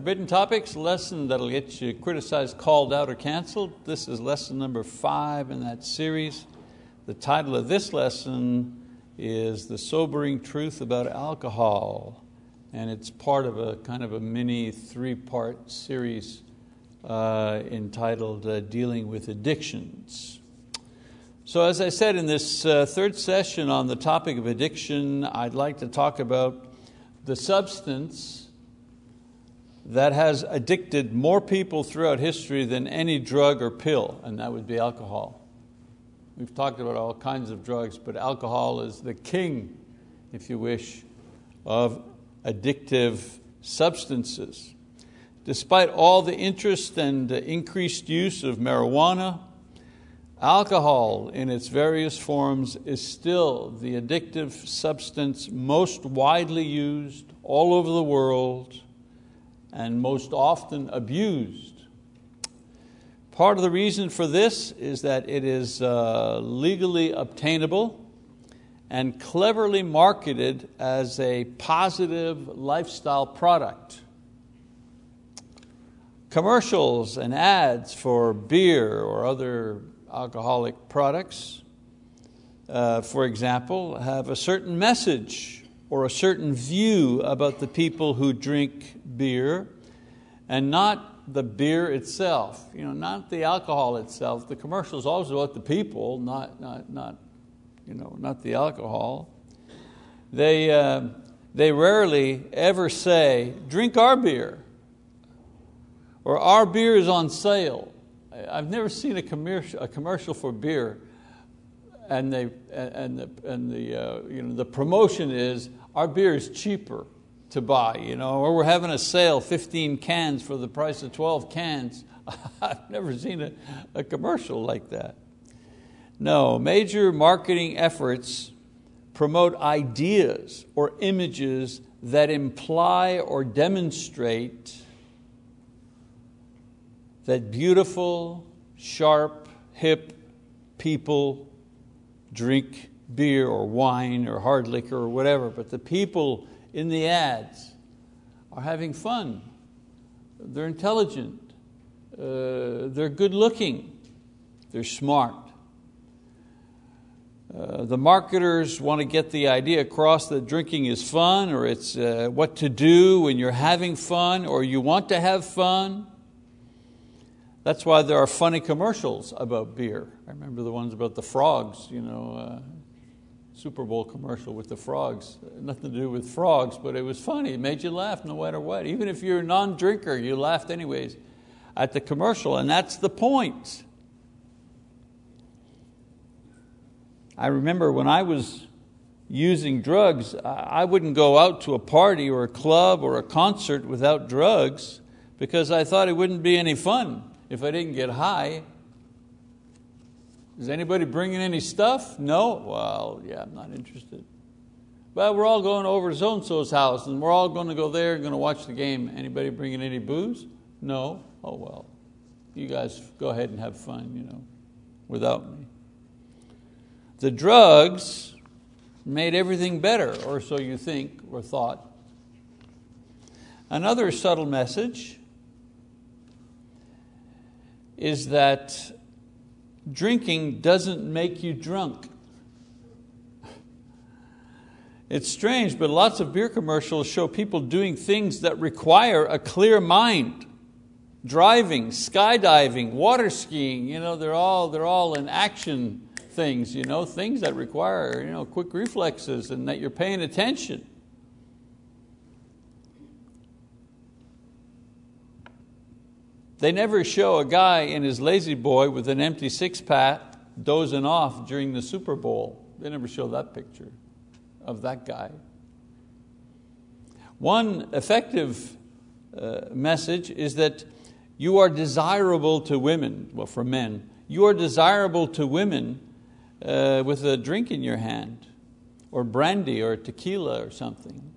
Forbidden Topics, lesson that'll get you criticized, called out, or canceled. This is lesson number five in that series. The title of this lesson is The Sobering Truth About Alcohol, and it's part of a kind of a mini three part series uh, entitled uh, Dealing with Addictions. So, as I said in this uh, third session on the topic of addiction, I'd like to talk about the substance that has addicted more people throughout history than any drug or pill, and that would be alcohol. We've talked about all kinds of drugs, but alcohol is the king, if you wish, of addictive substances. Despite all the interest and increased use of marijuana, alcohol in its various forms is still the addictive substance most widely used all over the world and most often abused. Part of the reason for this is that it is uh, legally obtainable and cleverly marketed as a positive lifestyle product. Commercials and ads for beer or other alcoholic products, uh, for example, have a certain message or a certain view about the people who drink beer and not the beer itself, you know, not the alcohol itself. The commercial is always about the people, not, not, not, you know, not the alcohol. They, uh, they rarely ever say, drink our beer, or our beer is on sale. I've never seen a commercial, a commercial for beer and, they, and, the, and the, uh, you know, the promotion is our beer is cheaper to buy, you know, or we're having a sale, 15 cans for the price of 12 cans. I've never seen a, a commercial like that. No, major marketing efforts promote ideas or images that imply or demonstrate that beautiful, sharp, hip people drink beer or wine or hard liquor or whatever, but the people in the ads are having fun. They're intelligent. Uh, they're good looking. They're smart. Uh, the marketers want to get the idea across that drinking is fun or it's uh, what to do when you're having fun or you want to have fun. That's why there are funny commercials about beer. I remember the ones about the frogs, you know, uh, Super Bowl commercial with the frogs. Nothing to do with frogs, but it was funny. It made you laugh no matter what. Even if you're a non drinker, you laughed anyways at the commercial, and that's the point. I remember when I was using drugs, I wouldn't go out to a party or a club or a concert without drugs because I thought it wouldn't be any fun if I didn't get high. Is anybody bringing any stuff? No? Well, yeah, I'm not interested. But we're all going over to so-and-so's house and we're all going to go there and going to watch the game. Anybody bringing any booze? No? Oh, well, you guys go ahead and have fun, you know, without me. The drugs made everything better, or so you think or thought. Another subtle message is that drinking doesn't make you drunk. It's strange, but lots of beer commercials show people doing things that require a clear mind. Driving, skydiving, water skiing, you know, they're all, they're all in action things, you know, things that require you know, quick reflexes and that you're paying attention. They never show a guy in his La-Z-Boy with an empty six pack dozing off during the Super Bowl. They never show that picture of that guy. One effective uh, message is that you are desirable to women, well, for men, you are desirable to women uh, with a drink in your hand, or brandy, or tequila, or something.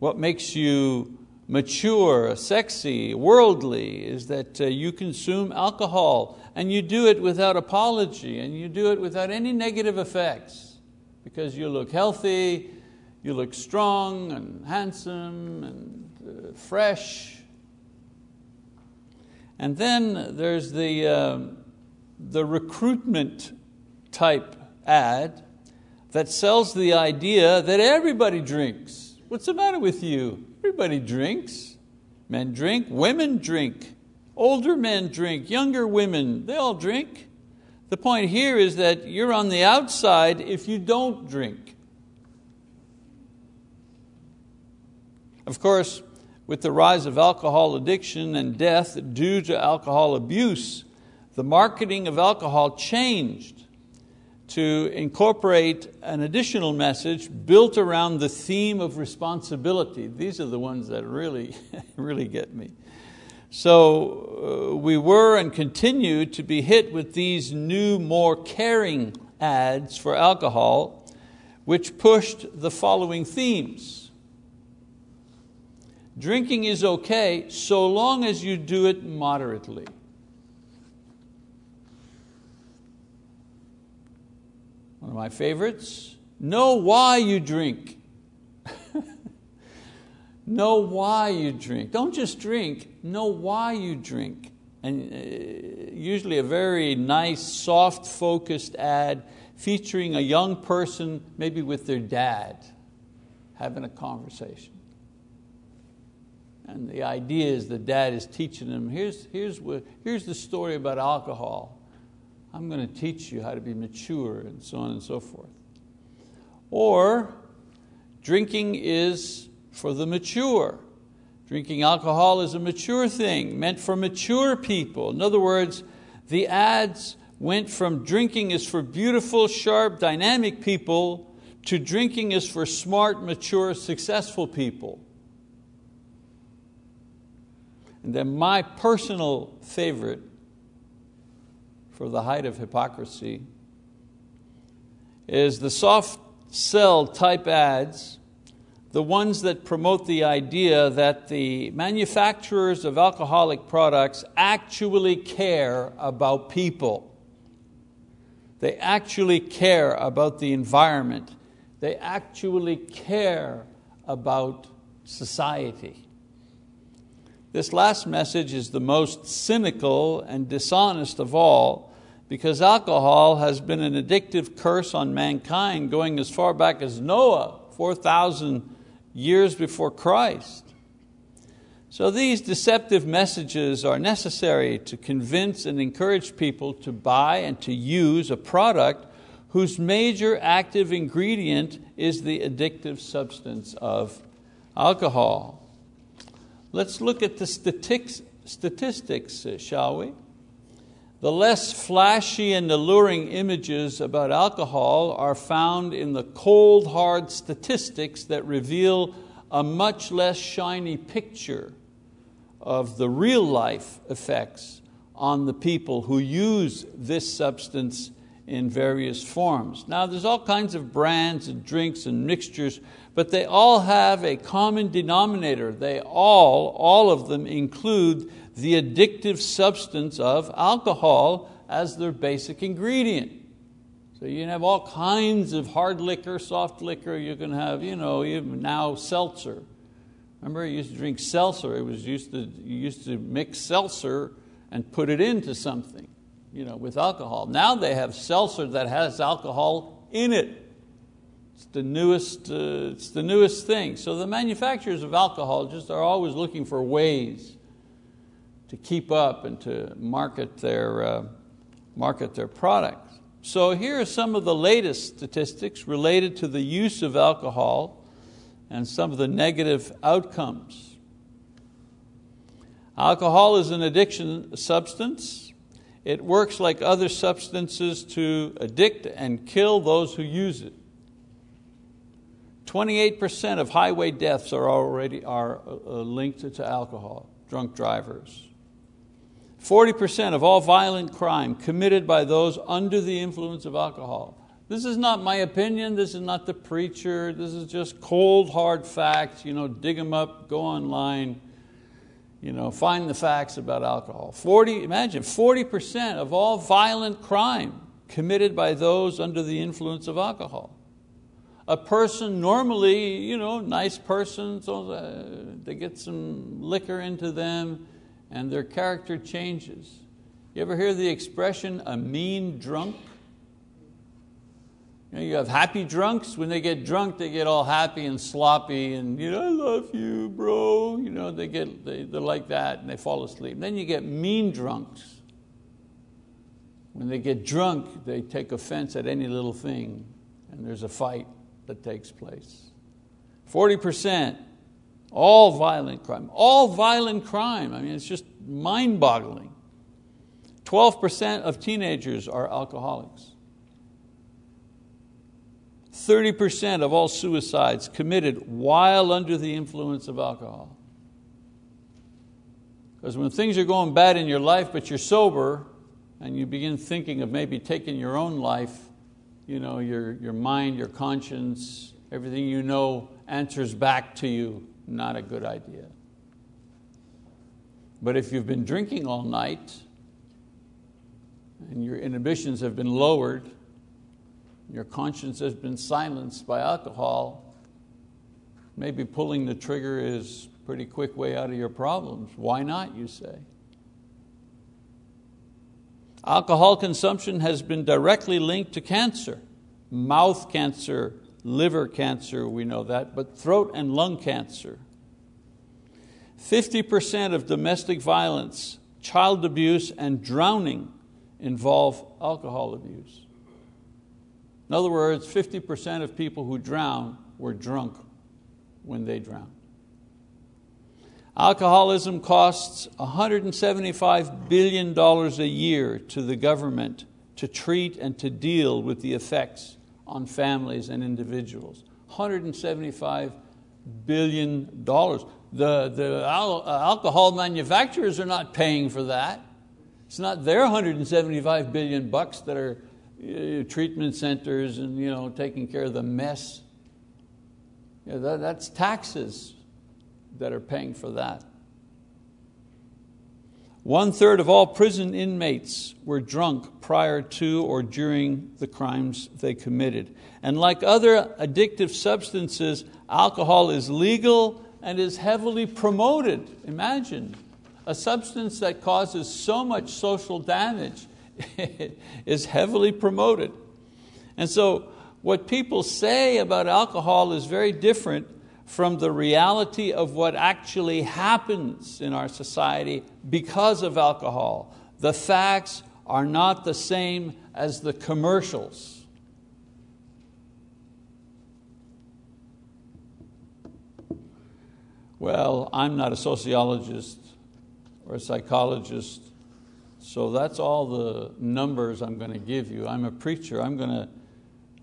What makes you mature, sexy, worldly, is that uh, you consume alcohol and you do it without apology and you do it without any negative effects because you look healthy, you look strong and handsome and uh, fresh. And then there's the, uh, the recruitment type ad that sells the idea that everybody drinks. What's the matter with you? Everybody drinks. Men drink, women drink, older men drink, younger women, they all drink. The point here is that you're on the outside if you don't drink. Of course, with the rise of alcohol addiction and death due to alcohol abuse, the marketing of alcohol changed to incorporate an additional message built around the theme of responsibility. These are the ones that really, really get me. So uh, we were and continue to be hit with these new, more caring ads for alcohol, which pushed the following themes. Drinking is okay so long as you do it moderately. One of my favorites, know why you drink. know why you drink. Don't just drink, know why you drink. And uh, usually a very nice, soft focused ad featuring a young person, maybe with their dad, having a conversation. And the idea is the dad is teaching them, here's, here's, what, here's the story about alcohol. I'm going to teach you how to be mature and so on and so forth. Or drinking is for the mature. Drinking alcohol is a mature thing, meant for mature people. In other words, the ads went from drinking is for beautiful, sharp, dynamic people to drinking is for smart, mature, successful people. And then my personal favorite for the height of hypocrisy is the soft sell type ads, the ones that promote the idea that the manufacturers of alcoholic products actually care about people. They actually care about the environment. They actually care about society. This last message is the most cynical and dishonest of all because alcohol has been an addictive curse on mankind going as far back as Noah, 4,000 years before Christ. So these deceptive messages are necessary to convince and encourage people to buy and to use a product whose major active ingredient is the addictive substance of alcohol. Let's look at the statistics, uh, shall we? The less flashy and alluring images about alcohol are found in the cold, hard statistics that reveal a much less shiny picture of the real life effects on the people who use this substance in various forms. Now, there's all kinds of brands and drinks and mixtures but they all have a common denominator. They all, all of them include the addictive substance of alcohol as their basic ingredient. So you can have all kinds of hard liquor, soft liquor, you can have, you know, even now seltzer. Remember, you used to drink seltzer, it was used to, you used to mix seltzer and put it into something you know, with alcohol. Now they have seltzer that has alcohol in it. It's the newest, uh, it's the newest thing. So the manufacturers of alcohol just are always looking for ways to keep up and to market their, uh, market their products. So here are some of the latest statistics related to the use of alcohol and some of the negative outcomes. Alcohol is an addiction substance. It works like other substances to addict and kill those who use it. 28% of highway deaths are already are, uh, uh linked to alcohol, drunk drivers. 40% of all violent crime committed by those under the influence of alcohol. This is not my opinion, this is not the preacher, this is just cold, hard facts. You know, dig them up, go online, you know, find the facts about alcohol. 40, imagine, 40% of all violent crime committed by those under the influence of alcohol. A person normally, you know, nice person, so uh, they get some liquor into them and their character changes. You ever hear the expression, a mean drunk? You, know, you have happy drunks. When they get drunk, they get all happy and sloppy and, you know, I love you, bro. You know, they get, they, they're like that and they fall asleep. Then you get mean drunks. When they get drunk, they take offense at any little thing and there's a fight that takes place. 40%, all violent crime, all violent crime. I mean, it's just mind boggling. 12% of teenagers are alcoholics. 30% of all suicides committed while under the influence of alcohol. Because when things are going bad in your life, but you're sober, and you begin thinking of maybe taking your own life, you know, your, your mind, your conscience, everything you know answers back to you, not a good idea. But if you've been drinking all night, and your inhibitions have been lowered, your conscience has been silenced by alcohol, maybe pulling the trigger is a pretty quick way out of your problems. Why not, you say? Alcohol consumption has been directly linked to cancer, mouth cancer, liver cancer, we know that, but throat and lung cancer. 50% of domestic violence, child abuse, and drowning involve alcohol abuse. In other words, 50% of people who drown were drunk when they drowned. Alcoholism costs $175 billion a year to the government to treat and to deal with the effects on families and individuals. $175 billion. The, the al alcohol manufacturers are not paying for that. It's not their 175 billion bucks that are uh, treatment centers and you know, taking care of the mess. That, that's taxes that are paying for that. One third of all prison inmates were drunk prior to or during the crimes they committed. And like other addictive substances, alcohol is legal and is heavily promoted. Imagine a substance that causes so much social damage is heavily promoted. And so what people say about alcohol is very different from the reality of what actually happens in our society because of alcohol. The facts are not the same as the commercials. Well, I'm not a sociologist, or a psychologist. So that's all the numbers I'm going to give you. I'm a preacher. I'm going to,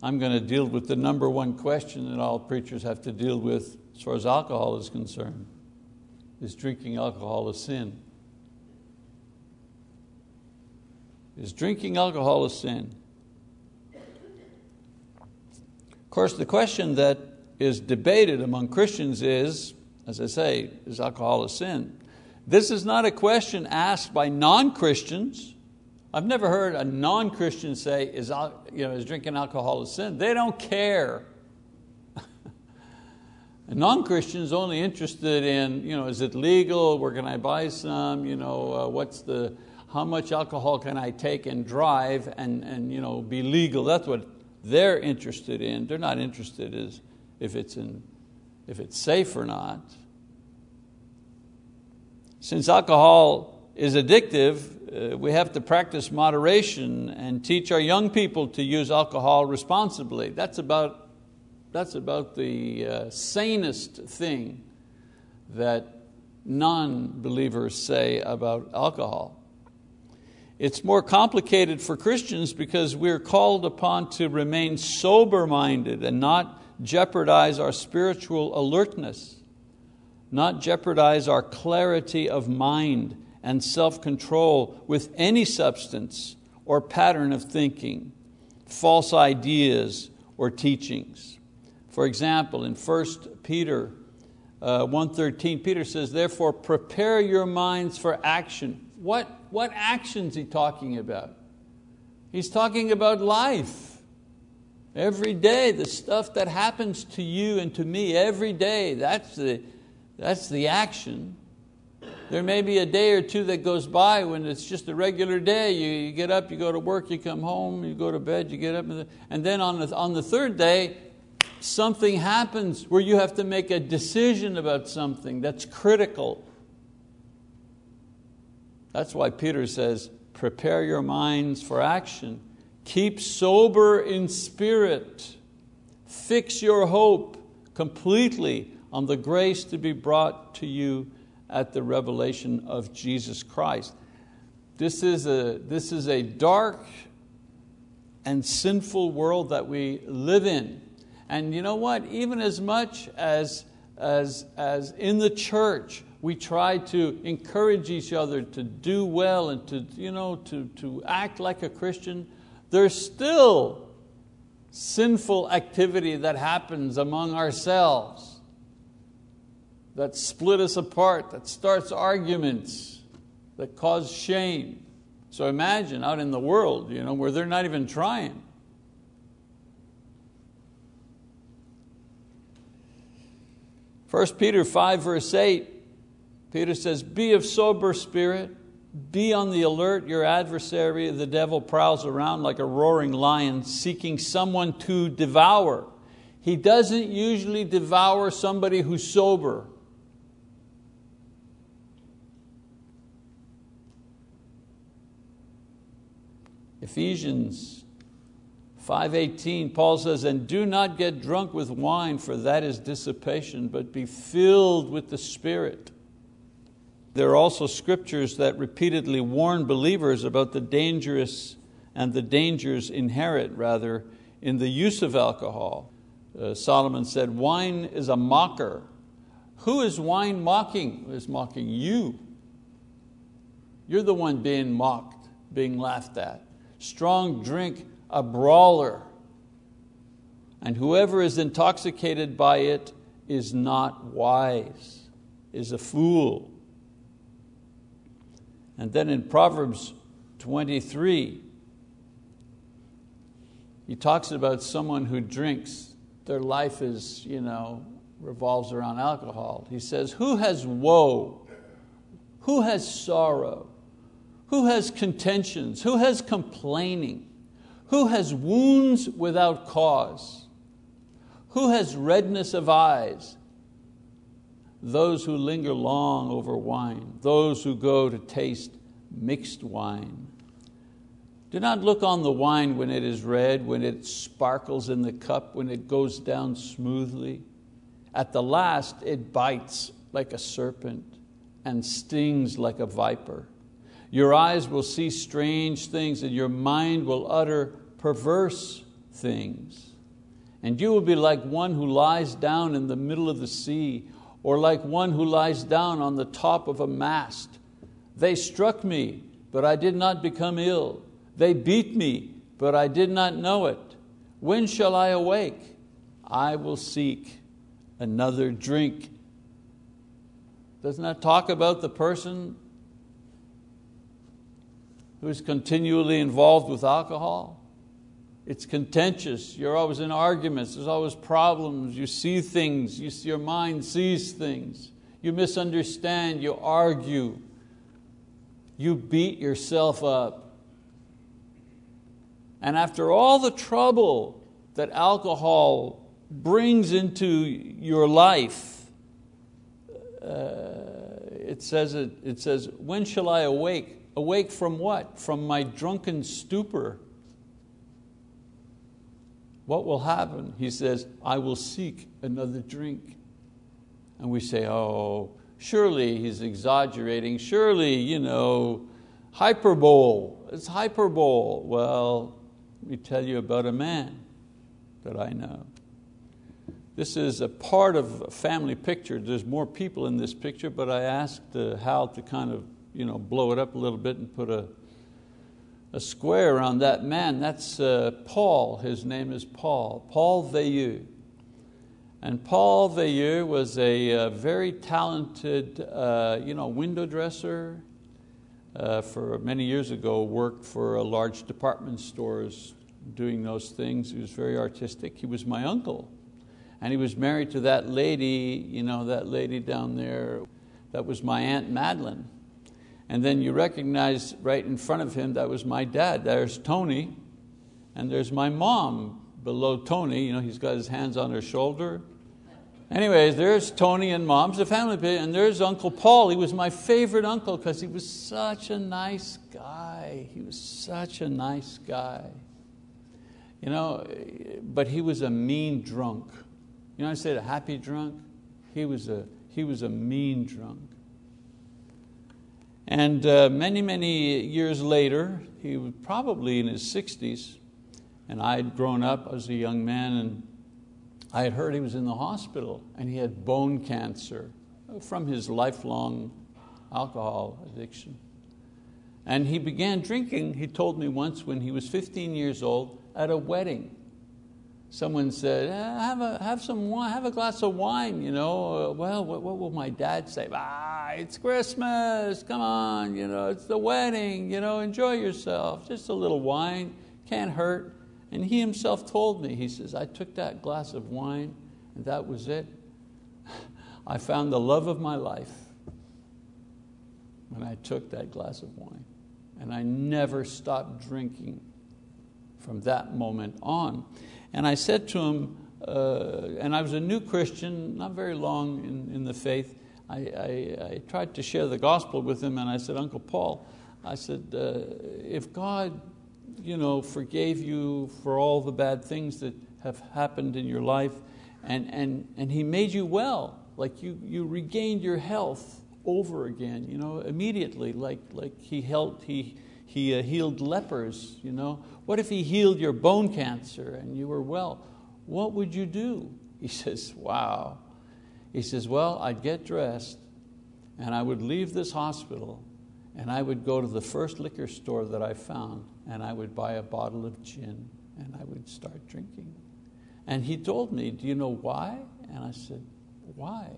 I'm going to deal with the number one question that all preachers have to deal with as far as alcohol is concerned. Is drinking alcohol a sin? Is drinking alcohol a sin? Of course, the question that is debated among Christians is, as I say, is alcohol a sin? This is not a question asked by non-Christians. I've never heard a non-Christian say, is, you know, is drinking alcohol a sin? They don't care. non Christians only interested in, you know, is it legal? Where can I buy some? You know, uh, what's the, how much alcohol can I take and drive and, and you know, be legal? That's what they're interested in. They're not interested in if it's, in, if it's safe or not. Since alcohol is addictive, uh, we have to practice moderation and teach our young people to use alcohol responsibly. That's about, that's about the uh, sanest thing that non-believers say about alcohol. It's more complicated for Christians because we're called upon to remain sober-minded and not jeopardize our spiritual alertness not jeopardize our clarity of mind and self-control with any substance or pattern of thinking, false ideas or teachings. For example, in 1 Peter uh, 1.13, Peter says, therefore prepare your minds for action. What, what action's he talking about? He's talking about life. Every day, the stuff that happens to you and to me every day, that's the, that's the action. There may be a day or two that goes by when it's just a regular day. You, you get up, you go to work, you come home, you go to bed, you get up, and then on the, on the third day, something happens where you have to make a decision about something that's critical. That's why Peter says, prepare your minds for action. Keep sober in spirit. Fix your hope completely on the grace to be brought to you at the revelation of Jesus Christ. This is a, this is a dark and sinful world that we live in. And you know what? Even as much as, as, as in the church, we try to encourage each other to do well and to, you know, to, to act like a Christian, there's still sinful activity that happens among ourselves that split us apart, that starts arguments, that cause shame. So imagine out in the world you know, where they're not even trying. First Peter 5 verse 8, Peter says, be of sober spirit, be on the alert. Your adversary, the devil, prowls around like a roaring lion seeking someone to devour. He doesn't usually devour somebody who's sober. Ephesians 5.18, Paul says, and do not get drunk with wine, for that is dissipation, but be filled with the Spirit there are also scriptures that repeatedly warn believers about the dangerous and the dangers inherent, rather, in the use of alcohol. Uh, Solomon said, Wine is a mocker. Who is wine mocking? Is mocking you. You're the one being mocked, being laughed at. Strong drink, a brawler. And whoever is intoxicated by it is not wise, is a fool. And then in Proverbs 23, he talks about someone who drinks, their life is, you know, revolves around alcohol. He says, Who has woe? Who has sorrow? Who has contentions? Who has complaining? Who has wounds without cause? Who has redness of eyes? those who linger long over wine, those who go to taste mixed wine. Do not look on the wine when it is red, when it sparkles in the cup, when it goes down smoothly. At the last, it bites like a serpent and stings like a viper. Your eyes will see strange things, and your mind will utter perverse things. And you will be like one who lies down in the middle of the sea or like one who lies down on the top of a mast. They struck me, but I did not become ill. They beat me, but I did not know it. When shall I awake? I will seek another drink. Doesn't that talk about the person who's continually involved with alcohol? It's contentious. You're always in arguments. There's always problems. You see things. You see, your mind sees things. You misunderstand. You argue. You beat yourself up. And after all the trouble that alcohol brings into your life, uh, it, says it, it says, When shall I awake? Awake from what? From my drunken stupor what will happen? He says, I will seek another drink. And we say, oh, surely he's exaggerating. Surely, you know, hyperbole. It's hyperbole. Well, let me tell you about a man that I know. This is a part of a family picture. There's more people in this picture, but I asked uh, Hal to kind of you know, blow it up a little bit and put a a square around that man. That's uh, Paul. His name is Paul, Paul Veilleux. And Paul Veilleux was a, uh, very talented uh, you know, window dresser. Uh, for many years ago, worked for a large department stores doing those things. He was very artistic. He was my uncle. And he was married to that lady, you know, that lady down there, that was my Aunt Madeline. And then you recognize right in front of him, that was my dad. There's Tony, and there's my mom below Tony. You know, he's got his hands on her shoulder. Anyways, there's Tony and mom's a family pit, and there's Uncle Paul. He was my favorite uncle because he was such a nice guy. He was such a nice guy. You know, but he was a mean drunk. You know, I said a happy drunk. He was a he was a mean drunk. And uh, many, many years later, he was probably in his 60s, and I had grown up as a young man, and I had heard he was in the hospital, and he had bone cancer from his lifelong alcohol addiction. And he began drinking, he told me once when he was 15 years old at a wedding someone said, eh, have, a, have some have a glass of wine, you know. Uh, well, what, what, will my dad say? Ah, it's Christmas, come on, you know, it's the wedding, you know, enjoy yourself, just a little wine, can't hurt. And he himself told me, he says, I took that glass of wine and that was it. I found the love of my life when I took that glass of wine. And I never stopped drinking from that moment on. And I said to him, uh, and I was a new Christian, not very long in, in the faith. I, I, I, tried to share the gospel with him, and I said, Uncle Paul, I said, uh, if God you know, forgave you for all the bad things that have happened in your life, and, and, and He made you well, like you, you regained your health over again, you know, immediately, like, like He, helped, he, he uh, healed lepers, you know, what if he healed your bone cancer and you were well? What would you do? He says, Wow. He says, Well, I'd get dressed and I would leave this hospital and I would go to the first liquor store that I found and I would buy a bottle of gin and I would start drinking. And he told me, Do you know why? And I said, Why?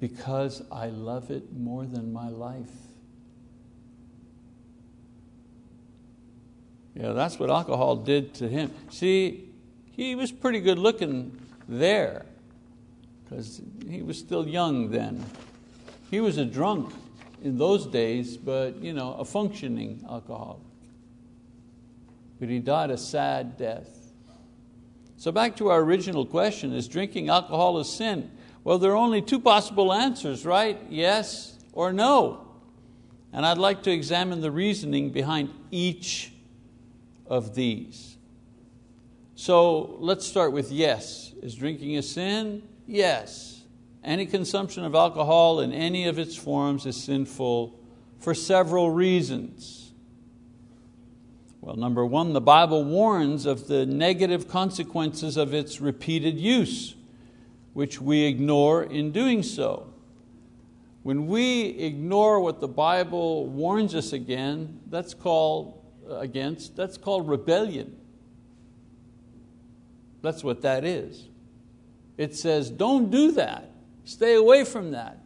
Because I love it more than my life. Know, that's what alcohol did to him. See, he was pretty good looking there because he was still young then. He was a drunk in those days, but you know, a functioning alcoholic. But he died a sad death. So back to our original question, is drinking alcohol a sin? Well, there are only two possible answers, right? Yes or no. And I'd like to examine the reasoning behind each of these. So let's start with yes. Is drinking a sin? Yes. Any consumption of alcohol in any of its forms is sinful for several reasons. Well, number one, the Bible warns of the negative consequences of its repeated use, which we ignore in doing so. When we ignore what the Bible warns us again, that's called against, that's called rebellion. That's what that is. It says, don't do that. Stay away from that.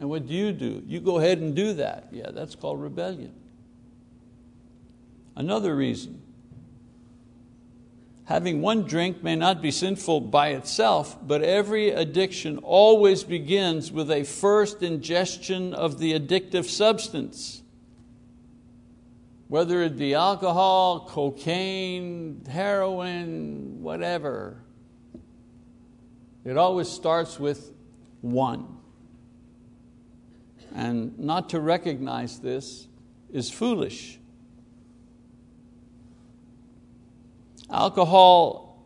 And what do you do? You go ahead and do that. Yeah, that's called rebellion. Another reason having one drink may not be sinful by itself, but every addiction always begins with a first ingestion of the addictive substance whether it be alcohol, cocaine, heroin, whatever. It always starts with one. And not to recognize this is foolish. Alcohol,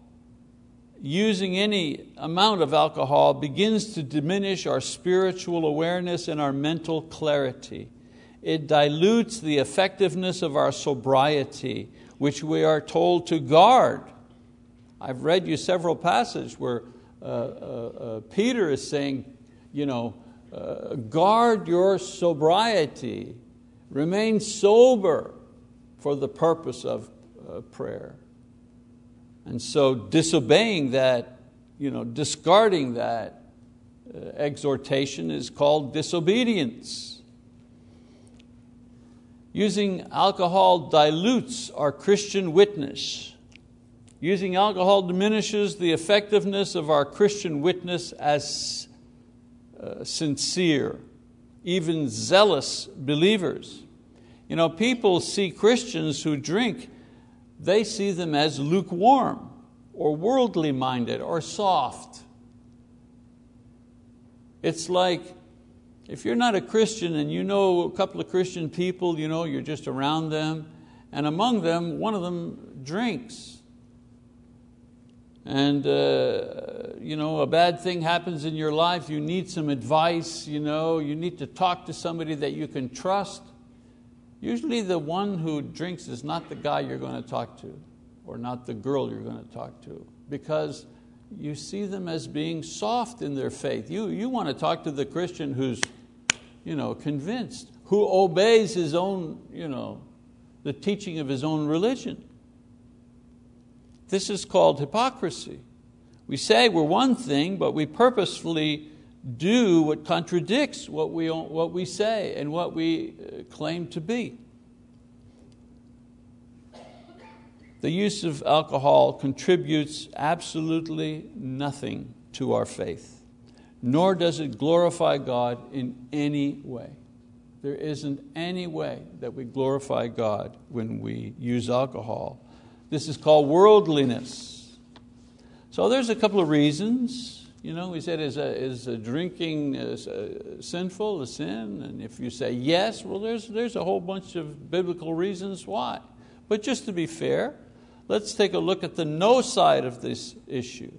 using any amount of alcohol, begins to diminish our spiritual awareness and our mental clarity it dilutes the effectiveness of our sobriety, which we are told to guard. I've read you several passages where uh, uh, uh, Peter is saying, you know, uh, guard your sobriety, remain sober for the purpose of uh, prayer. And so disobeying that, you know, discarding that uh, exhortation is called disobedience. Using alcohol dilutes our Christian witness Using alcohol diminishes the effectiveness of our Christian witness as uh, sincere, even zealous believers. You know, people see Christians who drink, they see them as lukewarm or worldly minded or soft. It's like if you're not a Christian and you know a couple of Christian people, you know, you're just around them, and among them, one of them drinks. And uh, you know, a bad thing happens in your life, you need some advice, you, know, you need to talk to somebody that you can trust. Usually the one who drinks is not the guy you're going to talk to or not the girl you're going to talk to because you see them as being soft in their faith. You, you want to talk to the Christian who's you know, convinced, who obeys his own, you know, the teaching of his own religion. This is called hypocrisy. We say we're one thing, but we purposefully do what contradicts what we, what we say and what we uh, claim to be. The use of alcohol contributes absolutely nothing to our faith, nor does it glorify God in any way. There isn't any way that we glorify God when we use alcohol. This is called worldliness. So there's a couple of reasons you know, we said, is, a, is a drinking a sinful, a sin? And if you say yes, well, there's, there's a whole bunch of biblical reasons why. But just to be fair, let's take a look at the no side of this issue.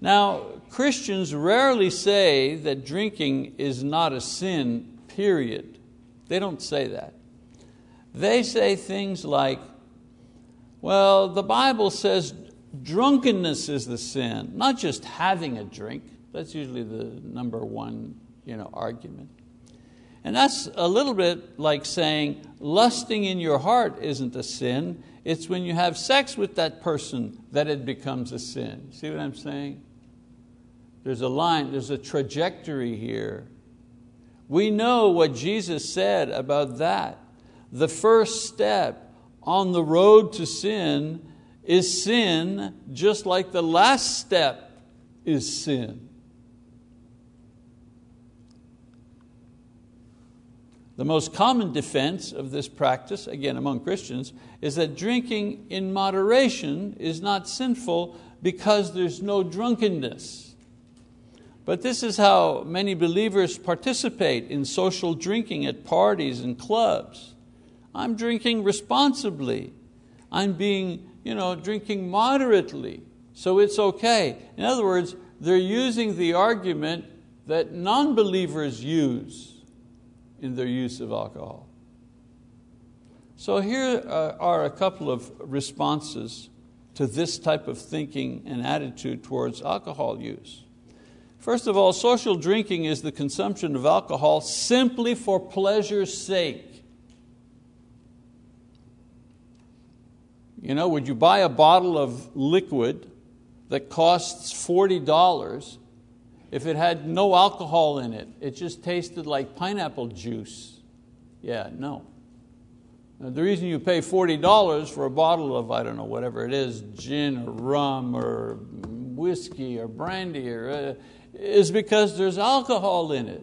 Now, Christians rarely say that drinking is not a sin, period. They don't say that. They say things like, well, the Bible says drunkenness is the sin, not just having a drink. That's usually the number one you know, argument. And that's a little bit like saying lusting in your heart isn't a sin. It's when you have sex with that person that it becomes a sin. See what I'm saying? There's a line, there's a trajectory here. We know what Jesus said about that. The first step on the road to sin is sin just like the last step is sin. The most common defense of this practice, again among Christians, is that drinking in moderation is not sinful because there's no drunkenness. But this is how many believers participate in social drinking at parties and clubs. I'm drinking responsibly. I'm being you know, drinking moderately, so it's okay. In other words, they're using the argument that non believers use in their use of alcohol. So, here uh, are a couple of responses to this type of thinking and attitude towards alcohol use. First of all, social drinking is the consumption of alcohol simply for pleasure's sake. You know, would you buy a bottle of liquid that costs $40 if it had no alcohol in it? It just tasted like pineapple juice. Yeah, no. Now, the reason you pay $40 for a bottle of, I don't know, whatever it is, gin or rum or whiskey or brandy, or, uh, is because there's alcohol in it.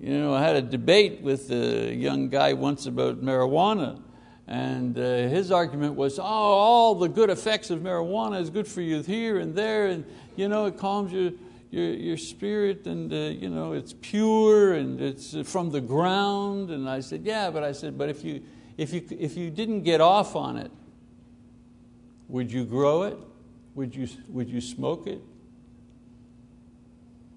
You know, I had a debate with a young guy once about marijuana. And uh, his argument was, oh, all the good effects of marijuana is good for you here and there, and you know, it calms your, your, your spirit, and uh, you know, it's pure, and it's from the ground. And I said, yeah, but I said, but if you, if you, if you didn't get off on it, would you grow it? Would you, would you smoke it?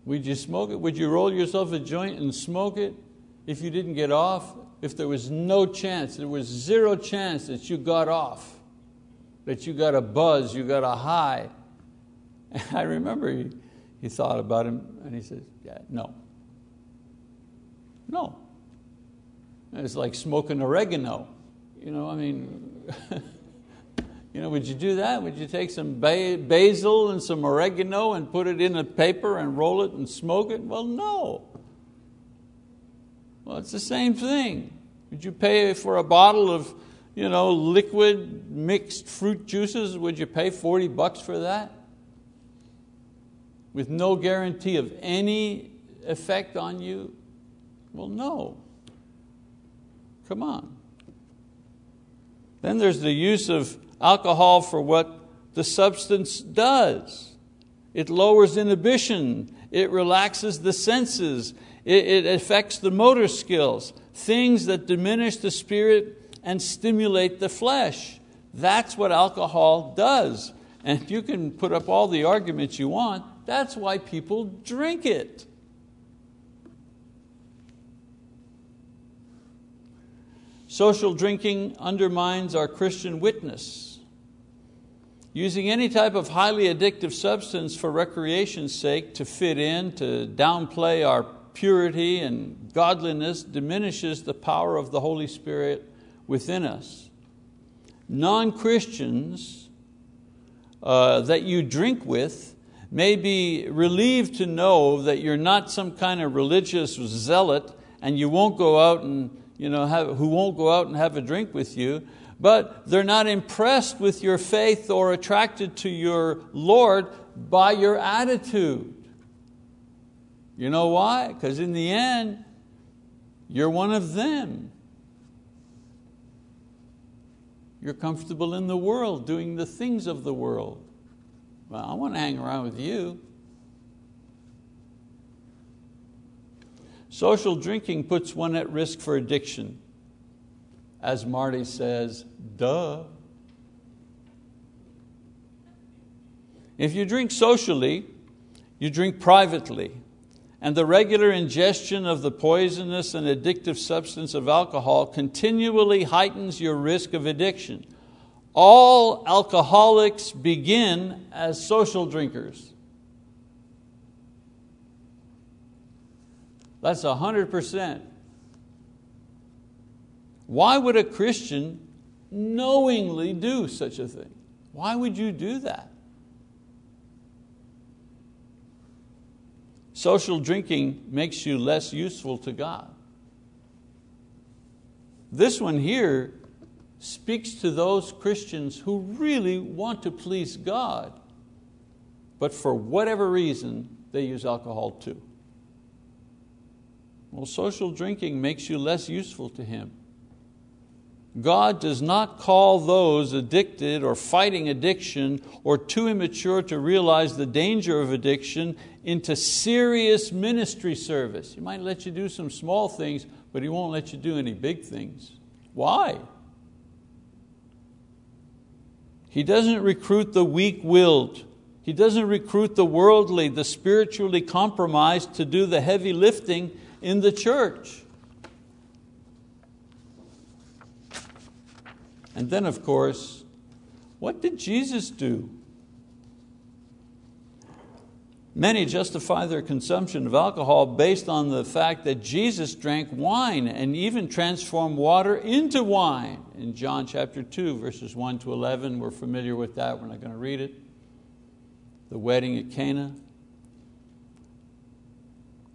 Would you smoke it? Would you roll yourself a joint and smoke it if you didn't get off? If there was no chance, there was zero chance that you got off, that you got a buzz, you got a high. And I remember he, he thought about him and he said, yeah, no. No. It's like smoking oregano. You know, I mean, you know, would you do that? Would you take some basil and some oregano and put it in a paper and roll it and smoke it? Well, no. Well, it's the same thing. Would you pay for a bottle of you know, liquid mixed fruit juices, would you pay 40 bucks for that? With no guarantee of any effect on you? Well, no. Come on. Then there's the use of alcohol for what the substance does. It lowers inhibition, it relaxes the senses, it, it affects the motor skills, things that diminish the spirit and stimulate the flesh. That's what alcohol does. And you can put up all the arguments you want, that's why people drink it. Social drinking undermines our Christian witness. Using any type of highly addictive substance for recreation's sake to fit in, to downplay our purity and godliness diminishes the power of the Holy Spirit within us. Non Christians uh, that you drink with may be relieved to know that you're not some kind of religious zealot and you won't go out and you know, have, who won't go out and have a drink with you, but they're not impressed with your faith or attracted to your Lord by your attitude. You know why? Because in the end, you're one of them. You're comfortable in the world, doing the things of the world. Well, I want to hang around with you. Social drinking puts one at risk for addiction. As Marty says, duh. If you drink socially, you drink privately, and the regular ingestion of the poisonous and addictive substance of alcohol continually heightens your risk of addiction. All alcoholics begin as social drinkers. That's 100%. Why would a Christian knowingly do such a thing? Why would you do that? Social drinking makes you less useful to God. This one here speaks to those Christians who really want to please God, but for whatever reason, they use alcohol too. Well, social drinking makes you less useful to Him. God does not call those addicted or fighting addiction or too immature to realize the danger of addiction into serious ministry service. He might let you do some small things, but He won't let you do any big things. Why? He doesn't recruit the weak willed. He doesn't recruit the worldly, the spiritually compromised to do the heavy lifting in the church. And then, of course, what did Jesus do? Many justify their consumption of alcohol based on the fact that Jesus drank wine and even transformed water into wine. In John chapter 2, verses 1 to 11, we're familiar with that, we're not going to read it. The wedding at Cana.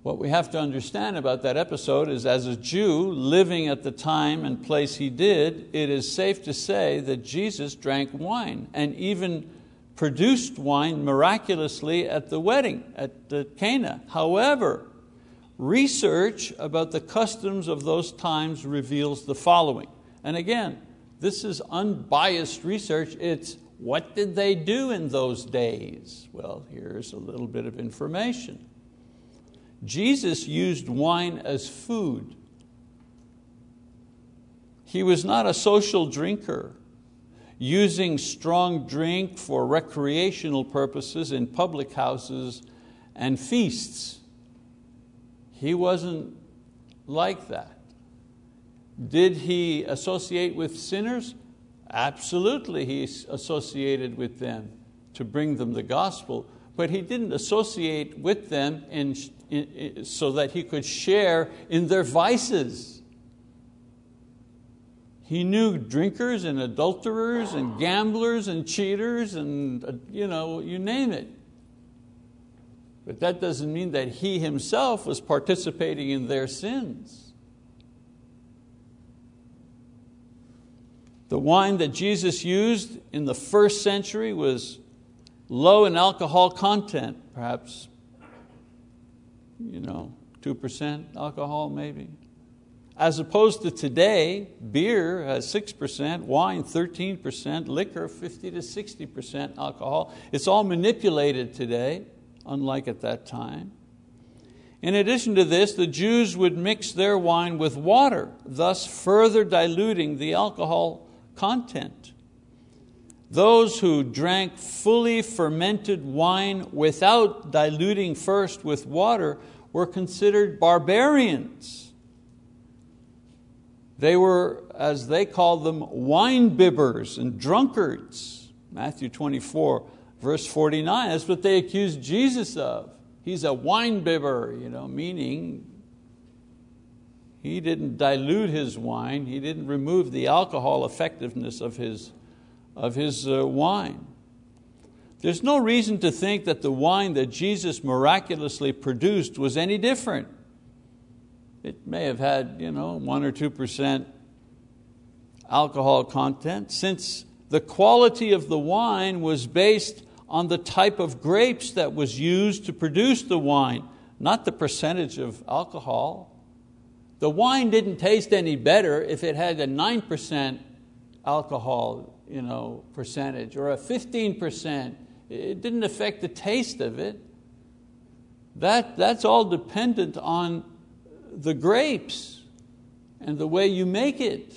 What we have to understand about that episode is as a Jew living at the time and place he did, it is safe to say that Jesus drank wine and even produced wine miraculously at the wedding at the Cana. However, research about the customs of those times reveals the following. And again, this is unbiased research. It's what did they do in those days? Well, here's a little bit of information. Jesus used wine as food. He was not a social drinker, using strong drink for recreational purposes in public houses and feasts. He wasn't like that. Did he associate with sinners? Absolutely, he associated with them to bring them the gospel, but he didn't associate with them in so that he could share in their vices. He knew drinkers and adulterers and gamblers and cheaters and uh, you, know, you name it. But that doesn't mean that he himself was participating in their sins. The wine that Jesus used in the first century was low in alcohol content, perhaps you know, 2% alcohol maybe. As opposed to today, beer has 6%, wine 13%, liquor 50 to 60% alcohol. It's all manipulated today, unlike at that time. In addition to this, the Jews would mix their wine with water, thus further diluting the alcohol content. Those who drank fully fermented wine without diluting first with water were considered barbarians. They were, as they called them, wine bibbers and drunkards. Matthew 24, verse 49, that's what they accused Jesus of. He's a wine bibber, you know, meaning he didn't dilute his wine, he didn't remove the alcohol effectiveness of his, of his uh, wine. There's no reason to think that the wine that Jesus miraculously produced was any different. It may have had you know, one or two percent alcohol content, since the quality of the wine was based on the type of grapes that was used to produce the wine, not the percentage of alcohol. The wine didn't taste any better if it had a 9% alcohol you know, percentage or a 15% it didn't affect the taste of it. That, that's all dependent on the grapes and the way you make it.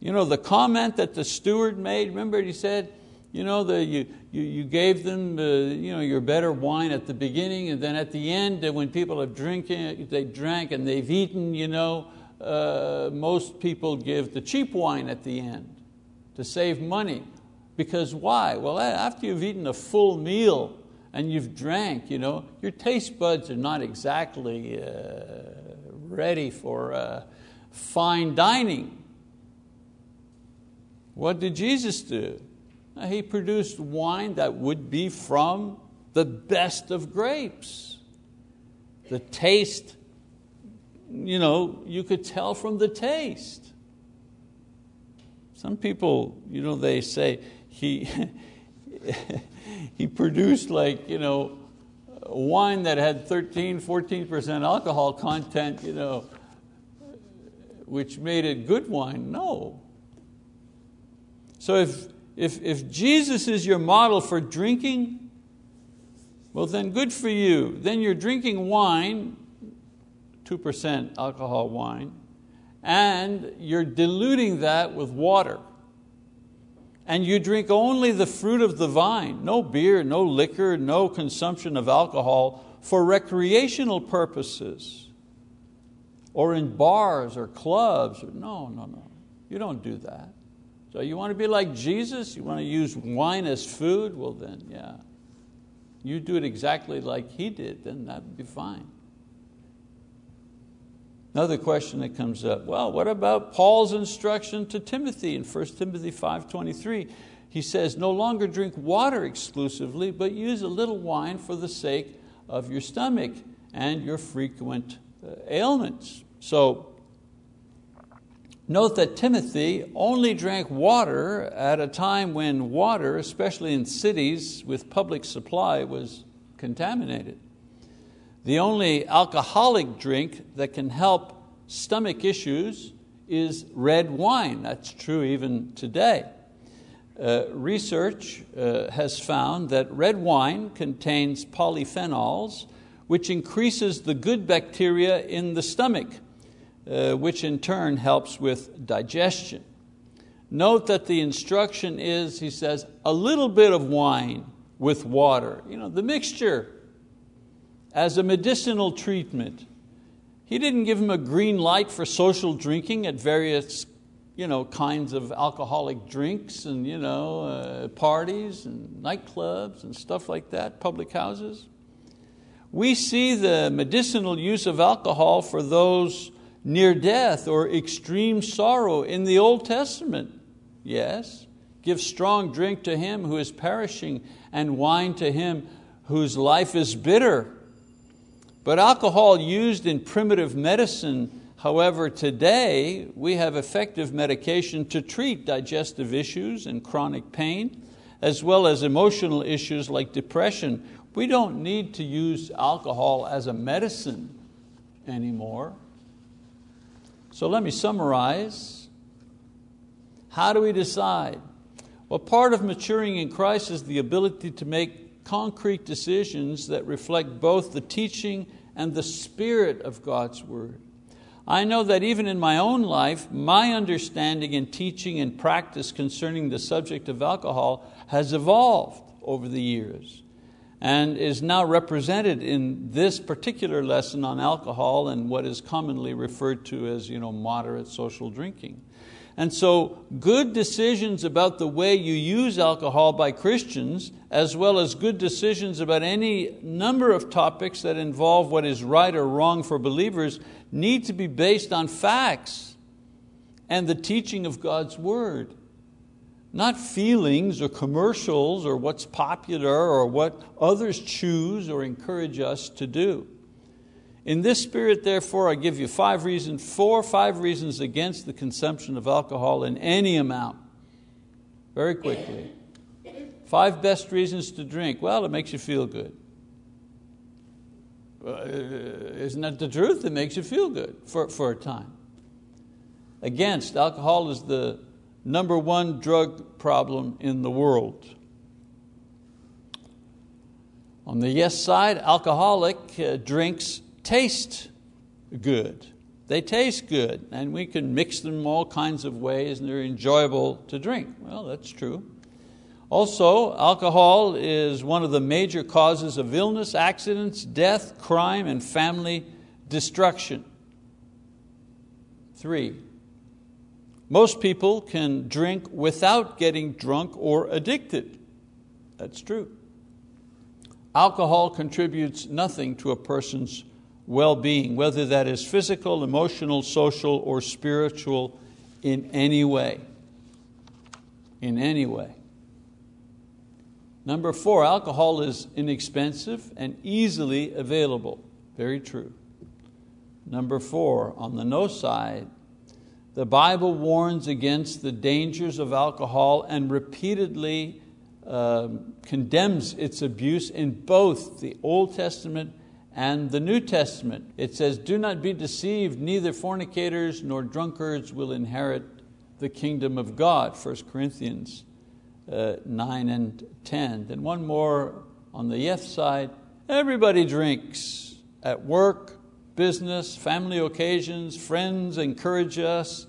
You know, the comment that the steward made, remember he said, you know, the, you, you, you gave them uh, you know, your better wine at the beginning, and then at the end, when people have drinking, they drank and they've eaten, you know, uh, most people give the cheap wine at the end to save money. Because why? Well, after you've eaten a full meal and you've drank, you know, your taste buds are not exactly uh, ready for uh, fine dining. What did Jesus do? He produced wine that would be from the best of grapes. The taste, you know, you could tell from the taste. Some people, you know, they say, he, he produced like, you know, wine that had 13, 14% alcohol content, you know, which made it good wine. No. So if, if, if Jesus is your model for drinking, well then good for you. Then you're drinking wine, 2% alcohol wine, and you're diluting that with water and you drink only the fruit of the vine, no beer, no liquor, no consumption of alcohol for recreational purposes or in bars or clubs. No, no, no. You don't do that. So you want to be like Jesus? You want to use wine as food? Well, then, yeah. You do it exactly like he did, then that would be fine. Another question that comes up, well, what about Paul's instruction to Timothy in 1 Timothy 5.23? He says, no longer drink water exclusively, but use a little wine for the sake of your stomach and your frequent uh, ailments. So note that Timothy only drank water at a time when water, especially in cities with public supply, was contaminated. The only alcoholic drink that can help stomach issues is red wine. That's true even today. Uh, research uh, has found that red wine contains polyphenols, which increases the good bacteria in the stomach, uh, which in turn helps with digestion. Note that the instruction is, he says, a little bit of wine with water. You know, the mixture as a medicinal treatment. He didn't give him a green light for social drinking at various you know, kinds of alcoholic drinks and you know, uh, parties and nightclubs and stuff like that, public houses. We see the medicinal use of alcohol for those near death or extreme sorrow in the Old Testament. Yes, give strong drink to him who is perishing and wine to him whose life is bitter. But alcohol used in primitive medicine, However, today we have effective medication to treat digestive issues and chronic pain, as well as emotional issues like depression. We don't need to use alcohol as a medicine anymore. So let me summarize. How do we decide? Well, part of maturing in Christ is the ability to make concrete decisions that reflect both the teaching and the spirit of God's Word. I know that even in my own life, my understanding and teaching and practice concerning the subject of alcohol has evolved over the years and is now represented in this particular lesson on alcohol and what is commonly referred to as you know, moderate social drinking. And so, good decisions about the way you use alcohol by Christians, as well as good decisions about any number of topics that involve what is right or wrong for believers, need to be based on facts and the teaching of God's Word. Not feelings or commercials or what's popular or what others choose or encourage us to do. In this spirit, therefore, I give you five reasons, four five reasons against the consumption of alcohol in any amount. Very quickly. Five best reasons to drink. Well, it makes you feel good. Uh, isn't that the truth? It makes you feel good for, for a time. Against, alcohol is the number one drug problem in the world. On the yes side, alcoholic uh, drinks taste good. They taste good, and we can mix them all kinds of ways, and they're enjoyable to drink. Well, that's true. Also, alcohol is one of the major causes of illness, accidents, death, crime, and family destruction. Three, most people can drink without getting drunk or addicted. That's true. Alcohol contributes nothing to a person's well being, whether that is physical, emotional, social, or spiritual, in any way. In any way. Number four, alcohol is inexpensive and easily available. Very true. Number four, on the no side, the Bible warns against the dangers of alcohol and repeatedly uh, condemns its abuse in both the Old Testament and the New Testament. It says, Do not be deceived, neither fornicators nor drunkards will inherit the kingdom of God, 1 Corinthians uh, 9 and 10. Then one more on the yes side everybody drinks at work, business, family occasions, friends encourage us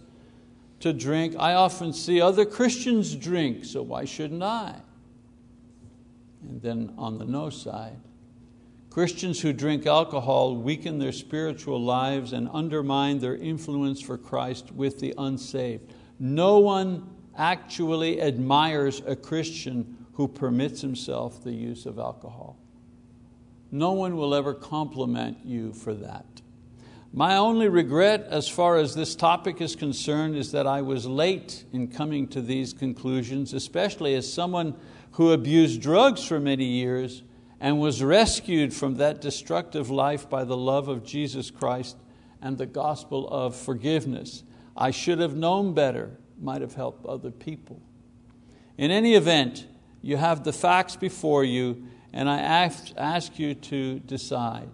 to drink. I often see other Christians drink, so why shouldn't I? And then on the no side, Christians who drink alcohol weaken their spiritual lives and undermine their influence for Christ with the unsaved. No one actually admires a Christian who permits himself the use of alcohol. No one will ever compliment you for that. My only regret as far as this topic is concerned is that I was late in coming to these conclusions, especially as someone who abused drugs for many years and was rescued from that destructive life by the love of Jesus Christ and the gospel of forgiveness. I should have known better, might have helped other people. In any event, you have the facts before you, and I ask you to decide.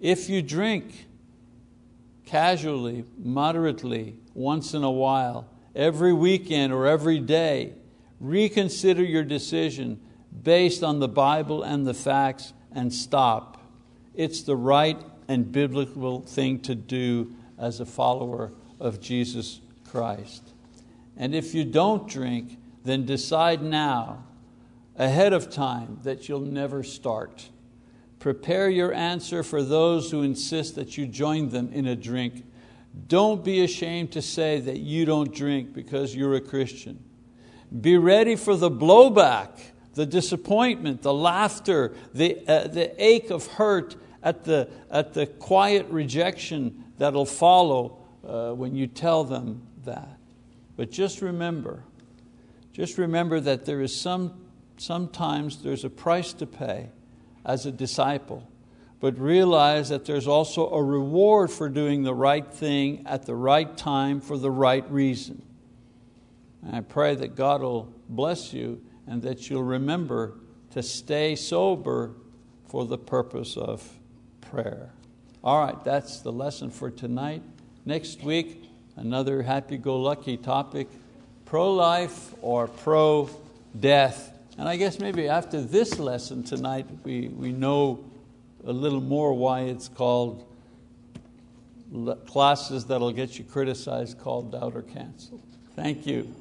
If you drink casually, moderately, once in a while, every weekend or every day, reconsider your decision based on the Bible and the facts and stop. It's the right and biblical thing to do as a follower of Jesus Christ. And if you don't drink, then decide now, ahead of time, that you'll never start. Prepare your answer for those who insist that you join them in a drink. Don't be ashamed to say that you don't drink because you're a Christian. Be ready for the blowback the disappointment, the laughter, the, uh, the ache of hurt at the, at the quiet rejection that'll follow uh, when you tell them that. But just remember, just remember that there is some, sometimes there's a price to pay as a disciple. but realize that there's also a reward for doing the right thing at the right time for the right reason. And I pray that God will bless you and that you'll remember to stay sober for the purpose of prayer. All right, that's the lesson for tonight. Next week, another happy go lucky topic pro life or pro death. And I guess maybe after this lesson tonight, we, we know a little more why it's called classes that'll get you criticized, called out, or canceled. Thank you.